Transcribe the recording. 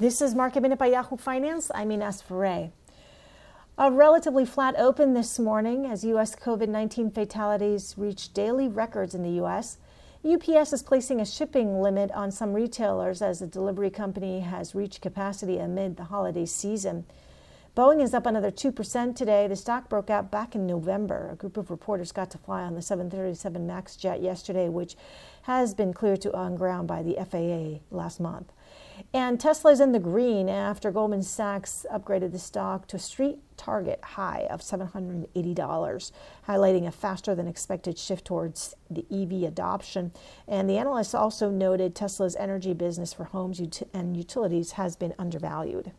This is Market Minute by Yahoo Finance. I'm Ines Ferre. A relatively flat open this morning as U.S. COVID 19 fatalities reach daily records in the U.S. UPS is placing a shipping limit on some retailers as the delivery company has reached capacity amid the holiday season. Boeing is up another 2% today. The stock broke out back in November. A group of reporters got to fly on the 737 MAX jet yesterday, which has been cleared to on ground by the FAA last month. And Tesla is in the green after Goldman Sachs upgraded the stock to a street target high of $780, highlighting a faster than expected shift towards the EV adoption. And the analysts also noted Tesla's energy business for homes and utilities has been undervalued.